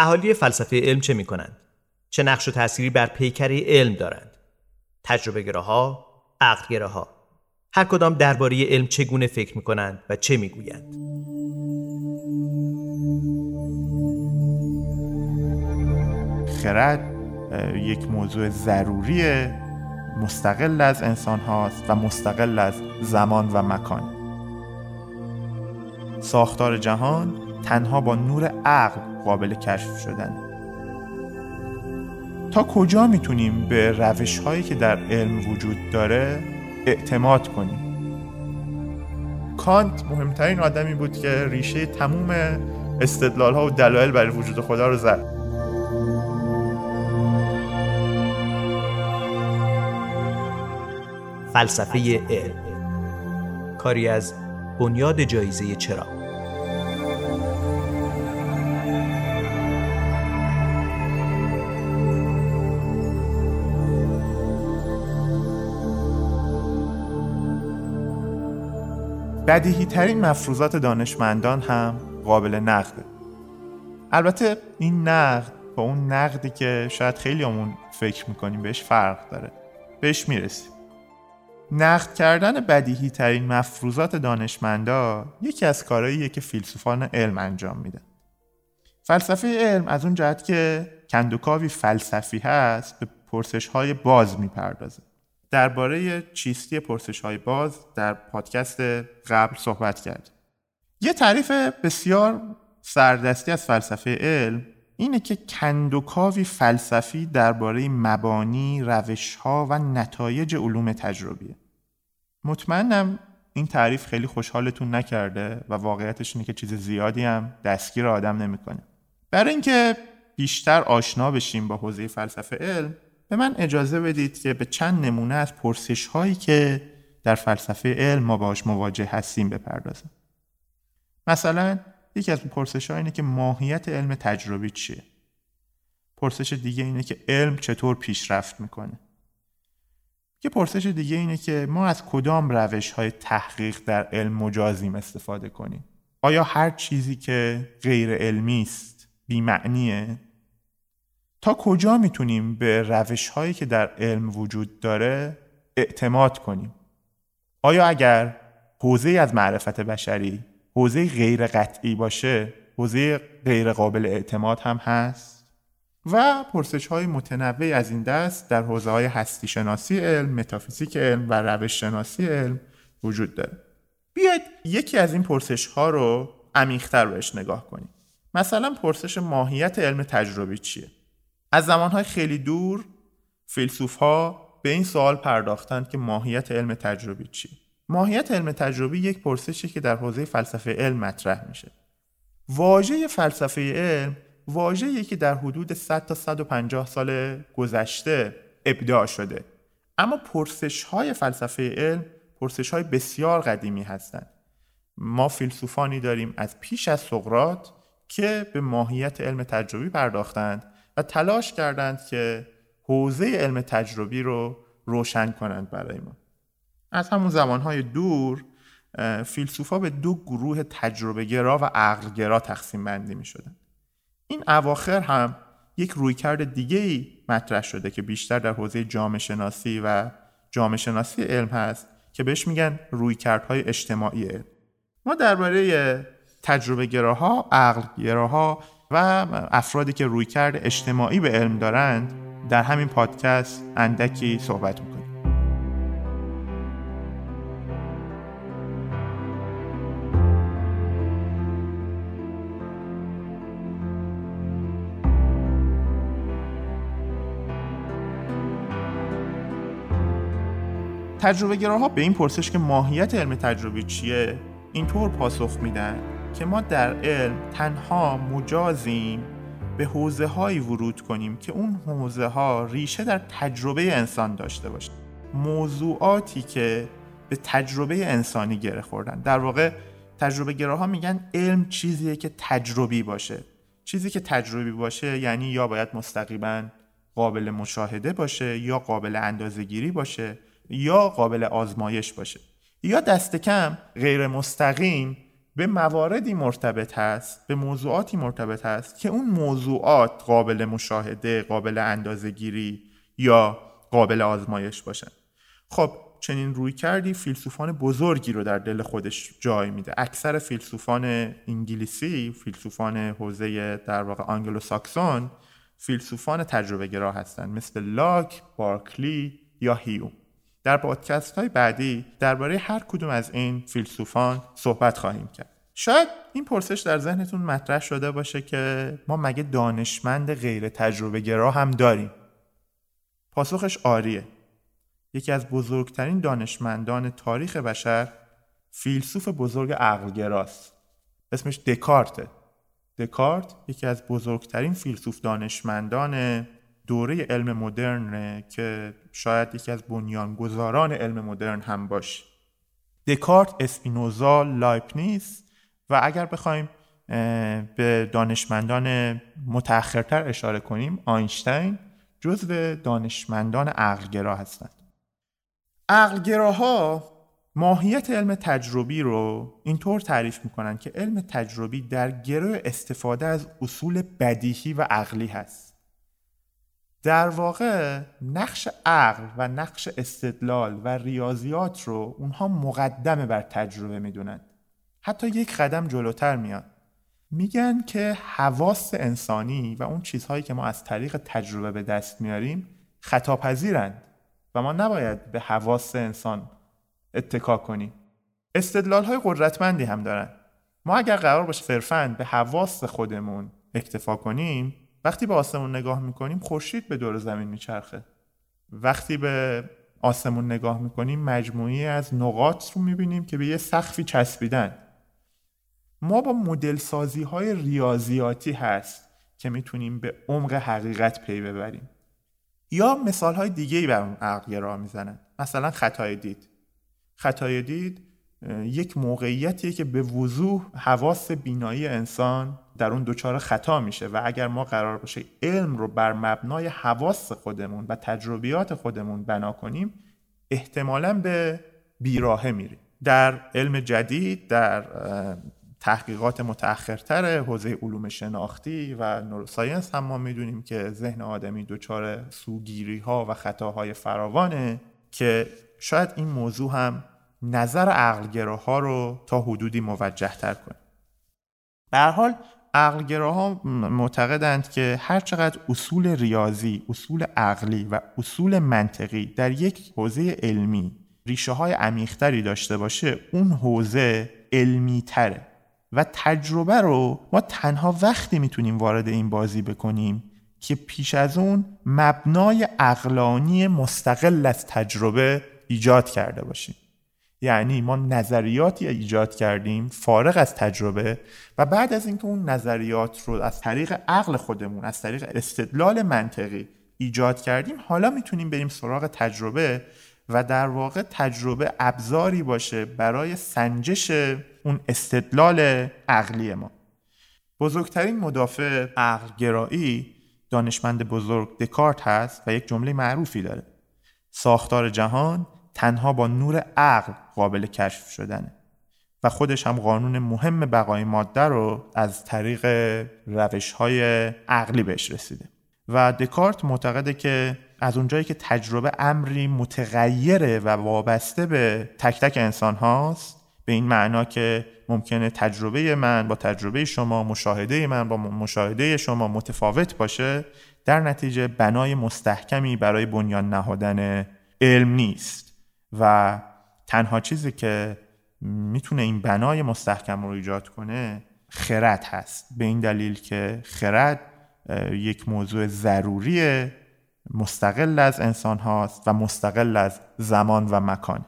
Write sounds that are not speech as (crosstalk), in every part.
اهالی فلسفه علم چه می کنند؟ چه نقش و تأثیری بر پیکره علم دارند؟ تجربه گراها، عقل گراها. هر کدام درباره علم چگونه فکر می کنند و چه می گویند؟ خرد یک موضوع ضروری مستقل از انسان هاست و مستقل از زمان و مکان ساختار جهان تنها با نور عقل قابل کشف شدن. تا کجا می‌تونیم به روش هایی که در علم وجود داره اعتماد کنیم؟ کانت مهمترین آدمی بود که ریشه تموم استدلال ها و دلایل برای وجود خدا رو زد. فلسفه علم. کاری از بنیاد جایزه چرا بدیهی ترین مفروضات دانشمندان هم قابل نقده البته این نقد با اون نقدی که شاید خیلی همون فکر می‌کنیم بهش فرق داره. بهش می‌رسیم. نقد کردن بدیهی ترین مفروضات دانشمندا یکی از کارهاییه که فیلسوفان علم انجام میدن. فلسفه علم از اون جهت که کندوکاوی فلسفی هست به پرسش های باز می‌پردازه. درباره چیستی پرسش های باز در پادکست قبل صحبت کرد یه تعریف بسیار سردستی از فلسفه علم اینه که کندوکاوی فلسفی درباره مبانی، روشها و نتایج علوم تجربیه. مطمئنم این تعریف خیلی خوشحالتون نکرده و واقعیتش اینه که چیز زیادی هم دستگیر آدم نمی‌کنه. برای اینکه بیشتر آشنا بشیم با حوزه فلسفه علم به من اجازه بدید که به چند نمونه از پرسش هایی که در فلسفه علم ما باش مواجه هستیم بپردازم. مثلا یکی از پرسش ها اینه که ماهیت علم تجربی چیه؟ پرسش دیگه اینه که علم چطور پیشرفت می‌کنه؟ یه پرسش دیگه اینه که ما از کدام روش های تحقیق در علم مجازیم استفاده کنیم؟ آیا هر چیزی که غیر علمی است بیمعنیه؟ تا کجا می‌تونیم به روش هایی که در علم وجود داره اعتماد کنیم آیا اگر حوزه از معرفت بشری حوزه غیر قطعی باشه حوزه غیر قابل اعتماد هم هست و پرسش های متنوعی از این دست در حوزه های هستی شناسی علم، متافیزیک علم و روش شناسی علم وجود داره. بیاید یکی از این پرسش ها رو عمیق‌تر بهش نگاه کنیم. مثلا پرسش ماهیت علم تجربی چیه؟ از زمانهای خیلی دور فیلسوف ها به این سوال پرداختند که ماهیت علم تجربی چیه؟ ماهیت علم تجربی یک پرسشی که در حوزه فلسفه علم مطرح میشه. واژه فلسفه علم واژه‌ای که در حدود 100 تا 150 سال گذشته ابداع شده. اما پرسش های فلسفه علم پرسش های بسیار قدیمی هستند. ما فیلسوفانی داریم از پیش از سقرات که به ماهیت علم تجربی پرداختند و تلاش کردند که حوزه علم تجربی رو روشن کنند برای ما از همون زمانهای دور فیلسوفا به دو گروه تجربه گرا و عقل گرا تقسیم بندی می شدن. این اواخر هم یک رویکرد دیگه ای مطرح شده که بیشتر در حوزه جامعه شناسی و جامعه شناسی علم هست که بهش میگن رویکردهای اجتماعی علم. ما درباره تجربه گراها، عقل گراها و افرادی که رویکرد اجتماعی به علم دارند در همین پادکست اندکی صحبت می‌کنیم. تجربه گراها به این پرسش که ماهیت علم تجربی چیه اینطور پاسخ میدن که ما در علم تنها مجازیم به حوزه هایی ورود کنیم که اون حوزه ها ریشه در تجربه انسان داشته باشه موضوعاتی که به تجربه انسانی گره خوردن. در واقع تجربه گراها میگن علم چیزیه که تجربی باشه. چیزی که تجربی باشه یعنی یا باید مستقیما قابل مشاهده باشه یا قابل اندازهگیری باشه یا قابل آزمایش باشه. یا دست کم غیر مستقیم به مواردی مرتبط هست به موضوعاتی مرتبط هست که اون موضوعات قابل مشاهده قابل اندازهگیری یا قابل آزمایش باشن. خب چنین روی کردی فیلسوفان بزرگی رو در دل خودش جای میده. اکثر فیلسوفان انگلیسی فیلسوفان حوزه در واقع آنگلو ساکسون فیلسوفان تجربه گرا هستند مثل لاک، بارکلی یا هیوم. در پادکست های بعدی درباره هر کدوم از این فیلسوفان صحبت خواهیم کرد. شاید این پرسش در ذهنتون مطرح شده باشه که ما مگه دانشمند غیر تجربه گرا هم داریم؟ پاسخش آریه. یکی از بزرگترین دانشمندان تاریخ بشر فیلسوف بزرگ عقلگراست. اسمش دکارته دکارت یکی از بزرگترین فیلسوف دانشمندان دوره علم مدرن که شاید یکی از بنیانگذاران علم مدرن هم باشه. دکارت، اسپینوزا، لایپنیتس و اگر بخوایم به دانشمندان متأخرتر اشاره کنیم آینشتین جزو دانشمندان عقلگرا هستند. عقلگراها ماهیت علم تجربی رو اینطور تعریف می‌کنن که علم تجربی در گروه استفاده از اصول بدیهی و عقلی هست. در واقع نقش عقل و نقش استدلال و ریاضیات رو اونها مقدمه بر تجربه می‌دونن. حتی یک قدم جلوتر میان. میگن که حواس انسانی و اون چیزهایی که ما از طریق تجربه به دست میاریم خطاپذیرند و ما نباید به حواس انسان اتکا کنیم. استدلال های قدرتمندی هم دارن. ما اگر قرار باشه صرفا به حواس خودمون اکتفا کنیم وقتی به آسمون نگاه می‌کنیم خورشید به دور زمین میچرخه. وقتی به آسمون نگاه می‌کنیم مجموعی از نقاط رو می‌بینیم که به یه سخفی چسبیدن. ما با مدل سازی های ریاضیاتی هست که می‌تونیم به عمق حقیقت پی ببریم. یا مثال های دیگه ای بر اون عقل راه می‌زنن. مثلا خطای دید. خطای دید یک موقعیتیه که به وضوح حواس بینایی انسان در اون دچار خطا میشه و اگر ما قرار باشه علم رو بر مبنای حواس خودمون و تجربیات خودمون بنا کنیم احتمالا به بیراهه میریم. در علم جدید در تحقیقات متأخرتر حوزه علوم شناختی و نوروساینس هم ما می‌دونیم که ذهن آدمی دچار سوگیری ها و خطاهای فراوانه که شاید این موضوع هم نظر عقلگراها رو تا حدودی موجه تر کنه. به حال عقلگراها معتقدند که هرچقدر اصول ریاضی، اصول عقلی و اصول منطقی در یک حوزه علمی ریشه های عمیقتری داشته باشه اون حوزه علمی تره و تجربه رو ما تنها وقتی می‌تونیم وارد این بازی بکنیم که پیش از اون مبنای اقلانی مستقل از تجربه ایجاد کرده باشیم. یعنی ما نظریاتی ایجاد کردیم فارغ از تجربه و بعد از اینکه اون نظریات رو از طریق عقل خودمون از طریق استدلال منطقی ایجاد کردیم حالا می‌تونیم بریم سراغ تجربه و در واقع تجربه ابزاری باشه برای سنجش اون استدلال عقلی ما. بزرگترین مدافع عقلگرایی دانشمند بزرگ دکارت هست و یک جمله معروفی داره. ساختار جهان تنها با نور عقل قابل کشف شدنه. و خودش هم قانون مهم بقای ماده رو از طریق روش های عقلی بهش رسیده. و دکارت معتقده که از اونجایی که تجربه امری متغیره و وابسته به تک تک انسان هاست به این معنا که ممکنه تجربه من با تجربه شما مشاهده من با مشاهده شما متفاوت باشه در نتیجه بنای مستحکمی برای بنیان نهادن علم نیست. و تنها چیزی که می‌تونه این بنای مستحکم رو ایجاد کنه خرد هست. به این دلیل که خرد یک موضوع ضروری مستقل از انسان هاست و مستقل از زمان و مکان.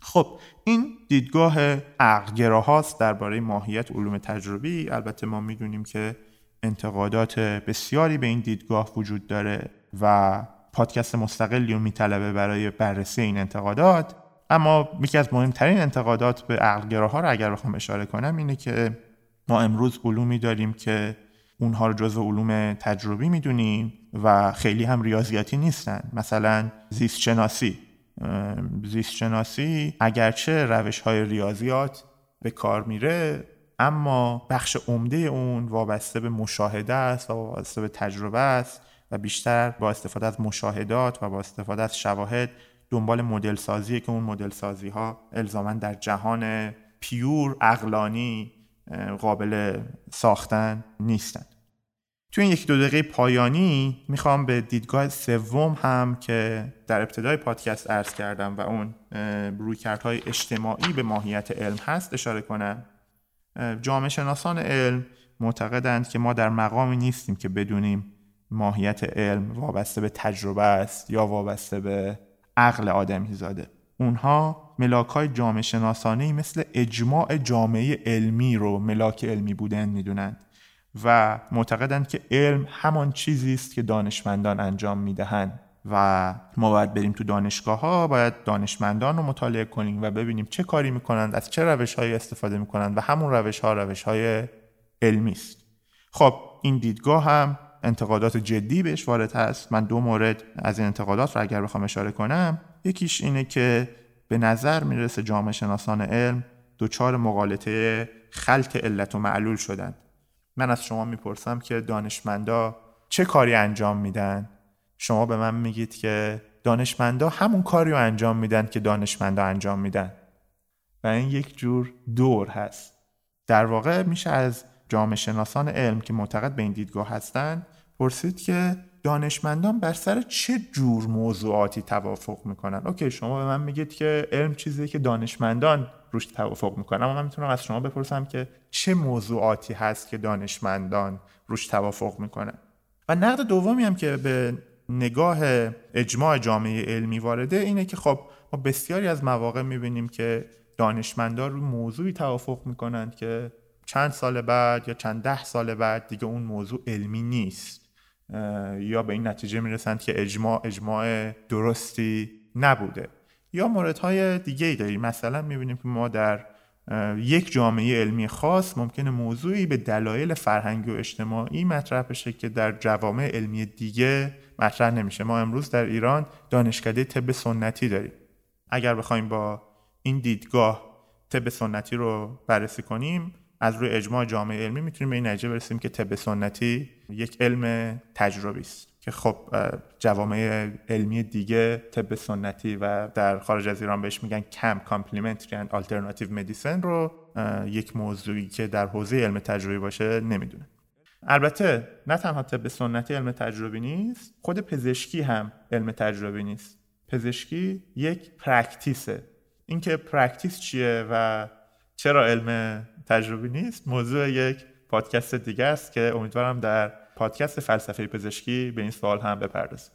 خب این دیدگاه هاست درباره ماهیت علوم تجربی. البته ما می‌دونیم که انتقادات بسیاری به این دیدگاه وجود داره و پادکست مستقلی رو میطلبه برای بررسی این انتقادات اما یکی از مهمترین انتقادات به عقلگراها رو اگر بخوام اشاره کنم اینه که ما امروز علومی داریم که اونها رو جزو علوم تجربی می‌دونیم و خیلی هم ریاضیاتی نیستن. مثلا زیست شناسی زیست شناسی اگرچه روش های ریاضیات به کار میره اما بخش عمده اون وابسته به مشاهده است و وابسته به تجربه است. و بیشتر با استفاده از مشاهدات و با استفاده از شواهد دنبال مدل سازی که اون مدل سازی ها الزاما در جهان پیور اقلانی قابل ساختن نیستند توی این یک دو دقیقه پایانی می‌خوام به دیدگاه سوم هم که در ابتدای پادکست ارز کردم و اون رویکردهای اجتماعی به ماهیت علم هست اشاره کنم. جامعه شناسان علم معتقدند که ما در مقامی نیستیم که بدونیم ماهیت علم وابسته به تجربه است یا وابسته به عقل آدمی زاده. اونها ملاک های جامعه شناسانه مثل اجماع جامعه علمی رو ملاک علمی بودن می‌دونند و معتقدند که علم همان چیزی است که دانشمندان انجام می‌دهند و ما باید بریم تو دانشگاه ها باید دانشمندان رو مطالعه کنیم و ببینیم چه کاری می‌کنند از چه روش هایی استفاده می‌کنند و همون روش ها روش های علمی است. خب این دیدگاه هم انتقادات جدی بهش وارد هست. من دو مورد از این انتقادات رو اگر بخوام اشاره کنم. یکیش اینه که به نظر می‌رسه جامعه شناسان علم دچار مقالطه خلط علت و معلول شدند من از شما می‌پرسم که دانشمندا چه کاری انجام میدن؟ شما به من میگید که دانشمندا همون کاری رو انجام میدن که دانشمندا انجام میدن. و این یک جور دور هست. در واقع میشه از جامعه شناسان علم که معتقد به این دیدگاه هستند پرسید که دانشمندان بر سر چه جور موضوعاتی توافق می‌کنن؟ اوکی شما به من میگید که علم چیزی که دانشمندان روش توافق می‌کنن اما من می‌تونم از شما بپرسم که چه موضوعاتی هست که دانشمندان روش توافق می‌کنن؟ و نقد دومی هم که به نگاه اجماع جامعه علمی وارده اینه که خب ما بسیاری از مواقع می‌بینیم که دانشمندان رو موضوعی توافق می‌کنند که چند سال بعد یا چند ده سال بعد دیگه اون موضوع علمی نیست. یا به این نتیجه می‌رسند که اجماع اجماع درستی نبوده. یا موردهای دیگه ای داریم. مثلا می‌بینیم که ما در یک جامعه علمی خاص ممکنه موضوعی به دلایل فرهنگی و اجتماعی مطرح بشه که در جوامع علمی دیگه مطرح نمیشه. ما امروز در ایران دانشکده طب سنتی داریم. اگر بخوایم با این دیدگاه طب سنتی رو بررسی کنیم از روی اجماع جامعه علمی می‌تونیم به این نتیجه برسیم که طب سنتی یک علم تجربی است که خب جوامع علمی دیگه طب سنتی و در خارج از ایران بهش میگن com complementary and alternative medicine رو یک موضوعی که در حوزه علم تجربی باشه نمی‌دونه. البته نه تنها طب سنتی علم تجربی نیست خود پزشکی هم علم تجربی نیست. پزشکی یک practice ه اینکه practice چیه و چرا علم تجربی نیست؟ موضوع یک پادکست دیگه است که امیدوارم در پادکست فلسفه پزشکی به این سوال هم بپردازیم.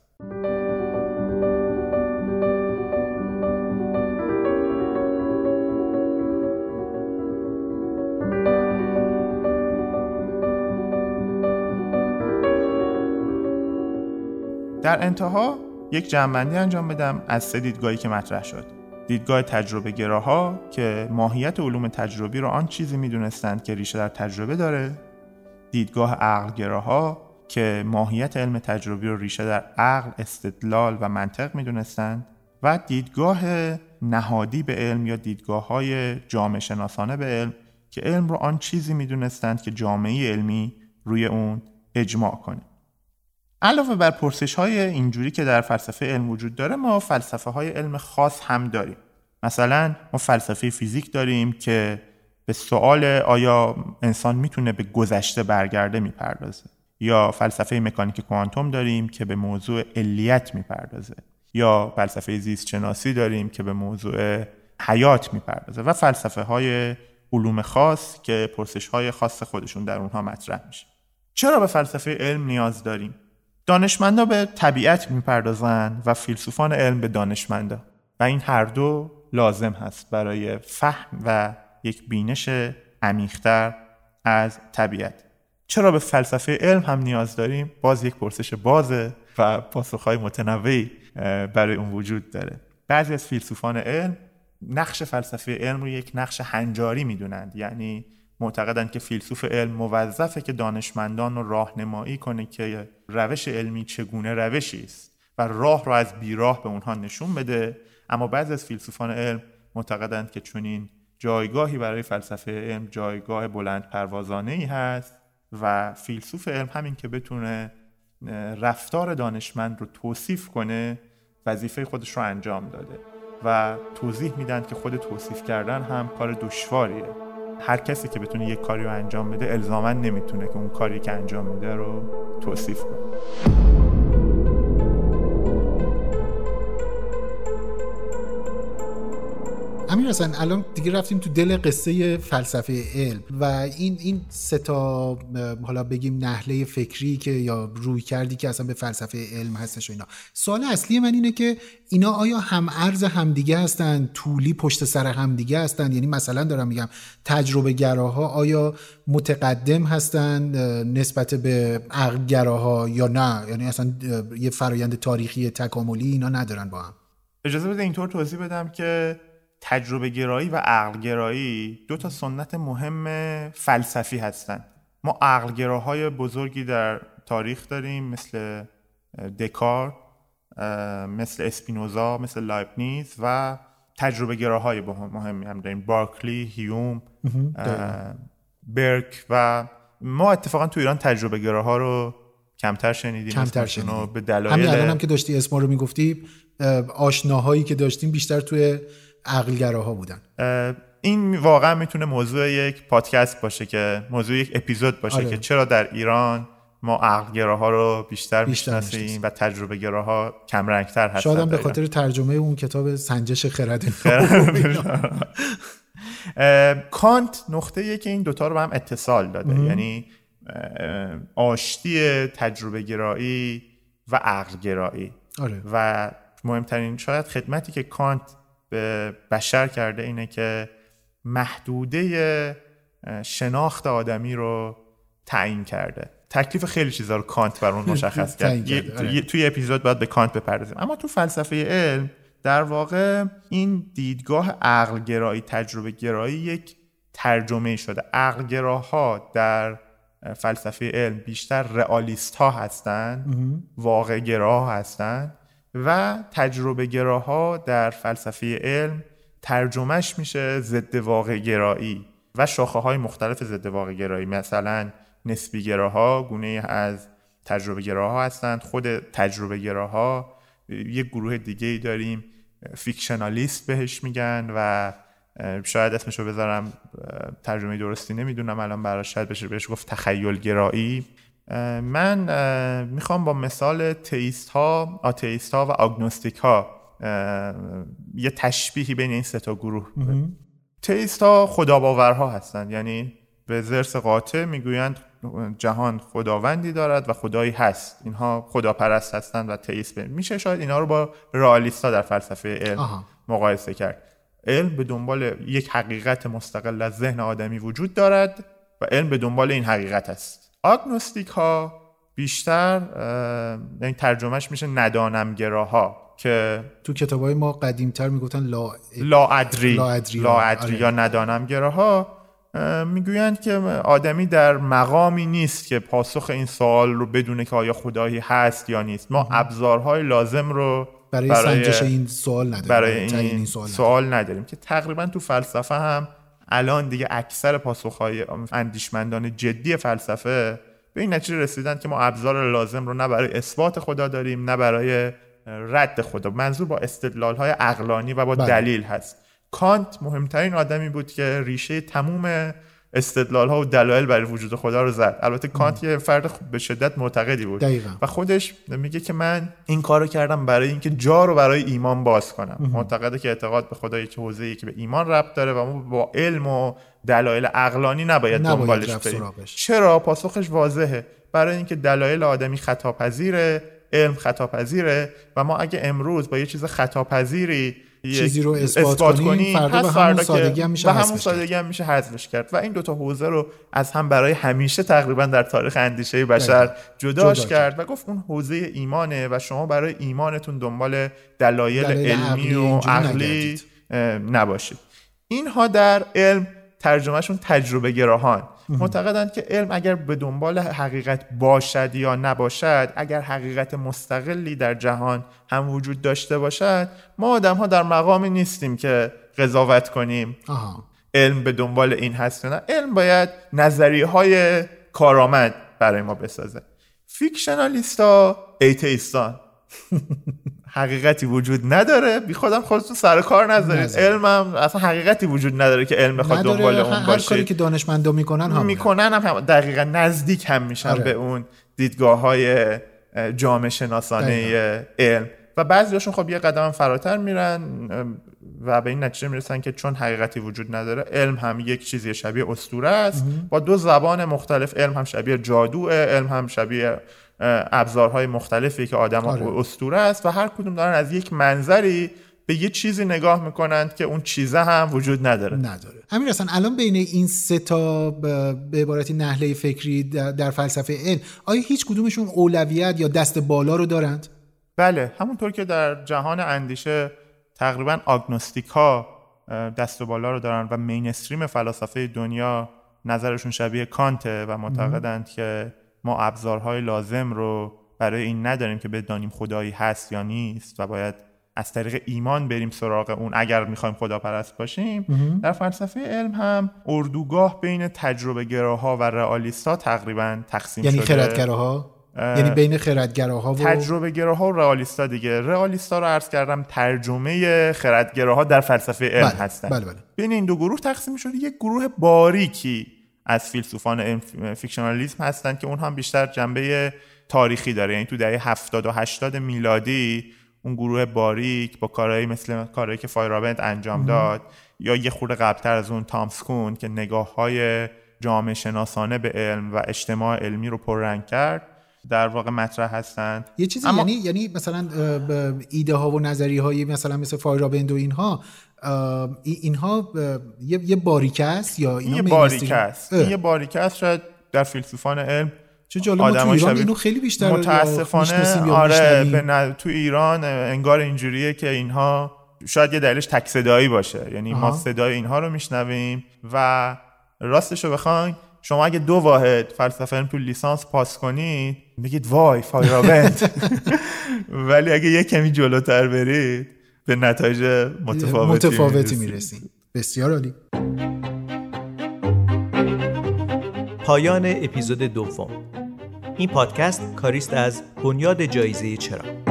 در انتها یک جمعبندی انجام بدم از سه دیدگاهی که مطرح شد. دیدگاه تجربه گراها که ماهیت علوم تجربی را آن چیزی می‌دونستند که ریشه در تجربه داره دیدگاه عقل گراها که ماهیت علم تجربی رو ریشه در عقل استدلال و منطق می‌دونستند و دیدگاه نهادی به علم یا دیدگاه های جامعه شناسانه به علم که علم رو آن چیزی می‌دونستند که جامعه علمی روی اون اجماع کنه. علاوه بر پرسش های اینجوری که در فلسفه علم وجود داره ما فلسفه های علم خاص هم داریم. مثلا ما فلسفه فیزیک داریم که به سوال آیا انسان می‌تونه به گذشته برگرده می‌پردازه یا فلسفه مکانیک کوانتوم داریم که به موضوع علیت می‌پردازه یا فلسفه زیست شناسی داریم که به موضوع حیات می‌پردازه و فلسفه های علوم خاص که پرسش های خاص خودشون در اونها مطرح میشه. چرا به فلسفه علم نیاز داریم؟ دانشمندا به طبیعت می‌پردازند و فیلسوفان علم به دانشمندا. و این هر دو لازم هست برای فهم و یک بینش عمیقتر از طبیعت. چرا به فلسفه علم هم نیاز داریم؟ باز یک پرسش بازه و پاسخهای متنوعی برای اون وجود داره. بعضی از فیلسوفان علم نقش فلسفه علم رو یک نقش هنجاری می‌دونند. یعنی معتقدند که فیلسوف علم موظفه که دانشمندان رو راهنمایی کنه که روش علمی چگونه روشی است و راه رو از بیراه به اونها نشون بده. اما بعضی از فیلسوفان علم معتقدند که چنین جایگاهی برای فلسفه علم جایگاه بلند پروازانه ای هست و فیلسوف علم همین که بتونه رفتار دانشمند رو توصیف کنه وظیفه خودش رو انجام داده و توضیح میدن که خود توصیف کردن هم کار دشواریه. هر کسی که بتونه یک کاری رو انجام بده الزاما نمی‌تونه که اون کاری که انجام میده رو توصیف کنه. امیر حسن الان دیگه رفتیم تو دل قصه فلسفه علم و این این سه تا حالا بگیم نحله فکری که یا روی کردی که اصلا به فلسفه علم هستش و اینا. سوال اصلی من اینه که اینا آیا هم ارز همدیگه هستن؟ طولی پشت سر همدیگه هستن؟ یعنی مثلا دارم میگم تجربه گراها آیا متقدم هستن نسبت به عقل گراها یا نه؟ یعنی اصلا یه فرایند تاریخی تکاملی اینا ندارن با هم. اجازه بده اینطور توضیح بدم که تجربه گرایی و عقل گرایی دو تا سنت مهم فلسفی هستند ما عقل گراهای بزرگی در تاریخ داریم مثل دکار مثل اسپینوزا مثل لایبنیز و تجربه گراهای مهمی هم داریم. بارکلی هیوم برک و ما اتفاقا تو ایران تجربه گراها رو کمتر شنیدیم. کمتر شنیدیم. به دلایل همین الان هم که داشتی اسما رو می‌گفتی آشناهایی که داشتیم بیشتر توی عقلگراها بودن. این واقعا می‌تونه موضوع یک پادکست باشه که موضوع یک اپیزود باشه آره. که چرا در ایران ما عقلگراها رو بیشتر, بیشتر می‌شناسیم و تجربه گراها کم رنگتر هستن شاید به خاطر ترجمه اون کتاب سنجش خرد (laughs) کانت نقطه که این دوتا رو به هم اتصال داده. یعنی آشتی تجربه گرایی و عقل گرایی آره. و مهمترین شاید خدمتی که کانت به بشر کرده اینه که محدوده شناخت آدمی رو تعیین کرده. تکلیف خیلی چیزا رو کانت بر اون (laughs) مشخص کرد. آره. توی اپیزود باید به کانت بپردازیم. اما تو فلسفه علم در واقع این دیدگاه عقل گرایی تجربه گرایی یک ترجمه شده. عقل گراها در فلسفه علم بیشتر رئالیست ها هستند واقع گراه هستند و تجربه گراها در فلسفه علم ترجمهش میشه ضد واقع گرایی و شاخه های مختلف ضد واقع گرایی. مثلا نسبی گراها گونه از تجربه گراها هستند. خود تجربه گراها یک گروه دیگه ای داریم. فیکشنالیست بهش میگن و شاید اسمشو بذارم ترجمه درستی نمی‌دونم الان براش شاید بشه بهش گفت تخیل گرایی. من می‌خوام با مثال تئیست ها آتئیست ها و آگنوستیک ها یه تشبیهی بین این سه تا گروه تئیست ها خداباورها هستند یعنی به زرس قاطع می‌گویند جهان خداوندی دارد و خدایی هست. اینها خداپرست هستند و تئیست میشه شاید اینا رو با رئالیستا در فلسفه علم مقایسه کرد. علم به دنبال یک حقیقت مستقل از ذهن آدمی وجود دارد و علم به دنبال این حقیقت است. آگنوستیک ها بیشتر این ترجمهش میشه ندانمگراها که تو کتاب های ما قدیمتر می‌گفتن لا لاعدری لا ادری یا آره. ندانمگراها می‌گویند که آدمی در مقامی نیست که پاسخ این سوال رو بدونه که آیا خدایی هست یا نیست. ما ابزارهای لازم رو برای, برای سنجش این سوال نداریم برای این, این سوال, سوال نداریم که تقریبا تو فلسفه هم الان دیگه اکثر پاسخهای اندیشمندان جدی فلسفه به این نتیجه رسیدن که ما ابزار لازم رو نه برای اثبات خدا داریم نه برای رد خدا منظور با استدلال های عقلانی و با بله. دلیل هست کانت مهمترین آدمی بود که ریشه تموم استدلال ها و دلایل برای وجود خدا رو زد. البته کانت یه فرد به شدت معتقدی بود. دقیقا. و خودش میگه که من این کارو کردم برای اینکه جا رو برای ایمان باز کنم. معتقده که اعتقاد به خدا یک حوزه که به ایمان ربط داره و ما با علم و دلایل عقلانی نباید, نباید دنبالش بریم. چرا؟ پاسخش واضحه. برای اینکه دلایل آدمی خطاپذیره علم خطاپذیره و ما اگه امروز با یه چیز خطاپذیری چیزی رو اثبات, اثبات کنیم فردا به همون سادگی هم میشه همون سادگی هم میشه حذفش کرد. و این دوتا حوزه رو از هم برای همیشه تقریبا در تاریخ اندیشه بشر جداش جدا کرد. و گفت اون حوزه ایمانه و شما برای ایمانتون دنبال دلایل, علمی و عقلی نباشید. اینها در علم ترجمهشون تجربه گراهان. معتقدند که علم اگر به دنبال حقیقت باشد یا نباشد اگر حقیقت مستقلی در جهان هم وجود داشته باشد ما آدم ها در مقامی نیستیم که قضاوت کنیم. علم به دنبال این هست نه؟ علم باید نظریه های کارآمد برای ما بسازه. فیکشنالیستا ایتیستان (laughs) حقیقتی وجود نداره بی خودم خودتون سر کار نذارید علمم اصلا حقیقتی وجود نداره که علم بخواد دنبال اون باشه هر کاری که دانشمندا می‌کنن هم می‌کنن هم, دقیقا نزدیک هم میشن آره. به اون دیدگاه های جامعه شناسانه علم. و بعضیاشون خب یه قدم فراتر میرن و به این نتیجه می‌رسن که چون حقیقتی وجود نداره علم هم یک چیزی شبیه اسطوره است. با دو زبان مختلف علم هم شبیه جادو علم هم شبیه ابزارهای مختلفی که آدم آره. اسطوره است و هر کدوم دارن از یک منظری به یه چیزی نگاه می‌کنند که اون چیزه هم وجود نداره. نداره. همین اصلا الان بین این سه تا به عبارتی نحله فکری در فلسفه علم آیا هیچ کدومشون اولویت یا دست بالا رو دارند؟ بله همونطور که در جهان اندیشه تقریبا آگنوستیک ها دست بالا رو دارن و مینستریم فلاسفه دنیا نظرشون شبیه کانته و معتقدند که ما ابزارهای لازم رو برای این نداریم که بدانیم خدایی هست یا نیست و باید از طریق ایمان بریم سراغ اون اگر می‌خوایم خدا پرست باشیم در فلسفه علم هم اردوگاه بین تجربه گراها و رئالیستا تقریبا تقسیم یعنی شده. یعنی خردگراها یعنی بین خردگراها و تجربه گراها و رئالیستا دیگه. رئالیستا رو عرض کردم ترجمه خردگراها در فلسفه علم بله. هستن. بله بله. بین این دو گروه تقسیم شده. یک گروه باریکی. از فیلسوفان فیکشنالیسم هستن که اون هم بیشتر جنبه تاریخی داره. یعنی تو دهه 70 و 80 میلادی اون گروه باریک با کارهایی مثل کارهایی که فایرابند انجام داد یا یه خورده قبلتر از اون تامسکون که نگاه های جامعه شناسانه به علم و اجتماع علمی رو پررنگ کرد در واقع مطرح هستند یه چیزی اما... یعنی یعنی مثلا ایده ها و نظری های مثلا مثل فایرابند و اینها اینها یه, باریکه است یا اینها یه باریکه است. این یه باریکه است. شاید در فیلسوفان علم چه جالب تو ایران اینو خیلی بیشتر متاسفانه آره به تو ایران انگار اینجوریه که اینها شاید یه دلیلش تک صدایی باشه. یعنی آها. ما صدای اینها رو میشنویم و راستش رو بخواین شما اگه دو واحد فلسفه تو لیسانس پاس کنید بگید وای فایرابند (laughs) ولی اگه یه کمی جلوتر برید به نتایج متفاوتی, متفاوتی می‌رسید. بسیار عالی. پایان اپیزود دوم. این پادکست کاریست از بنیاد جایزه چرا.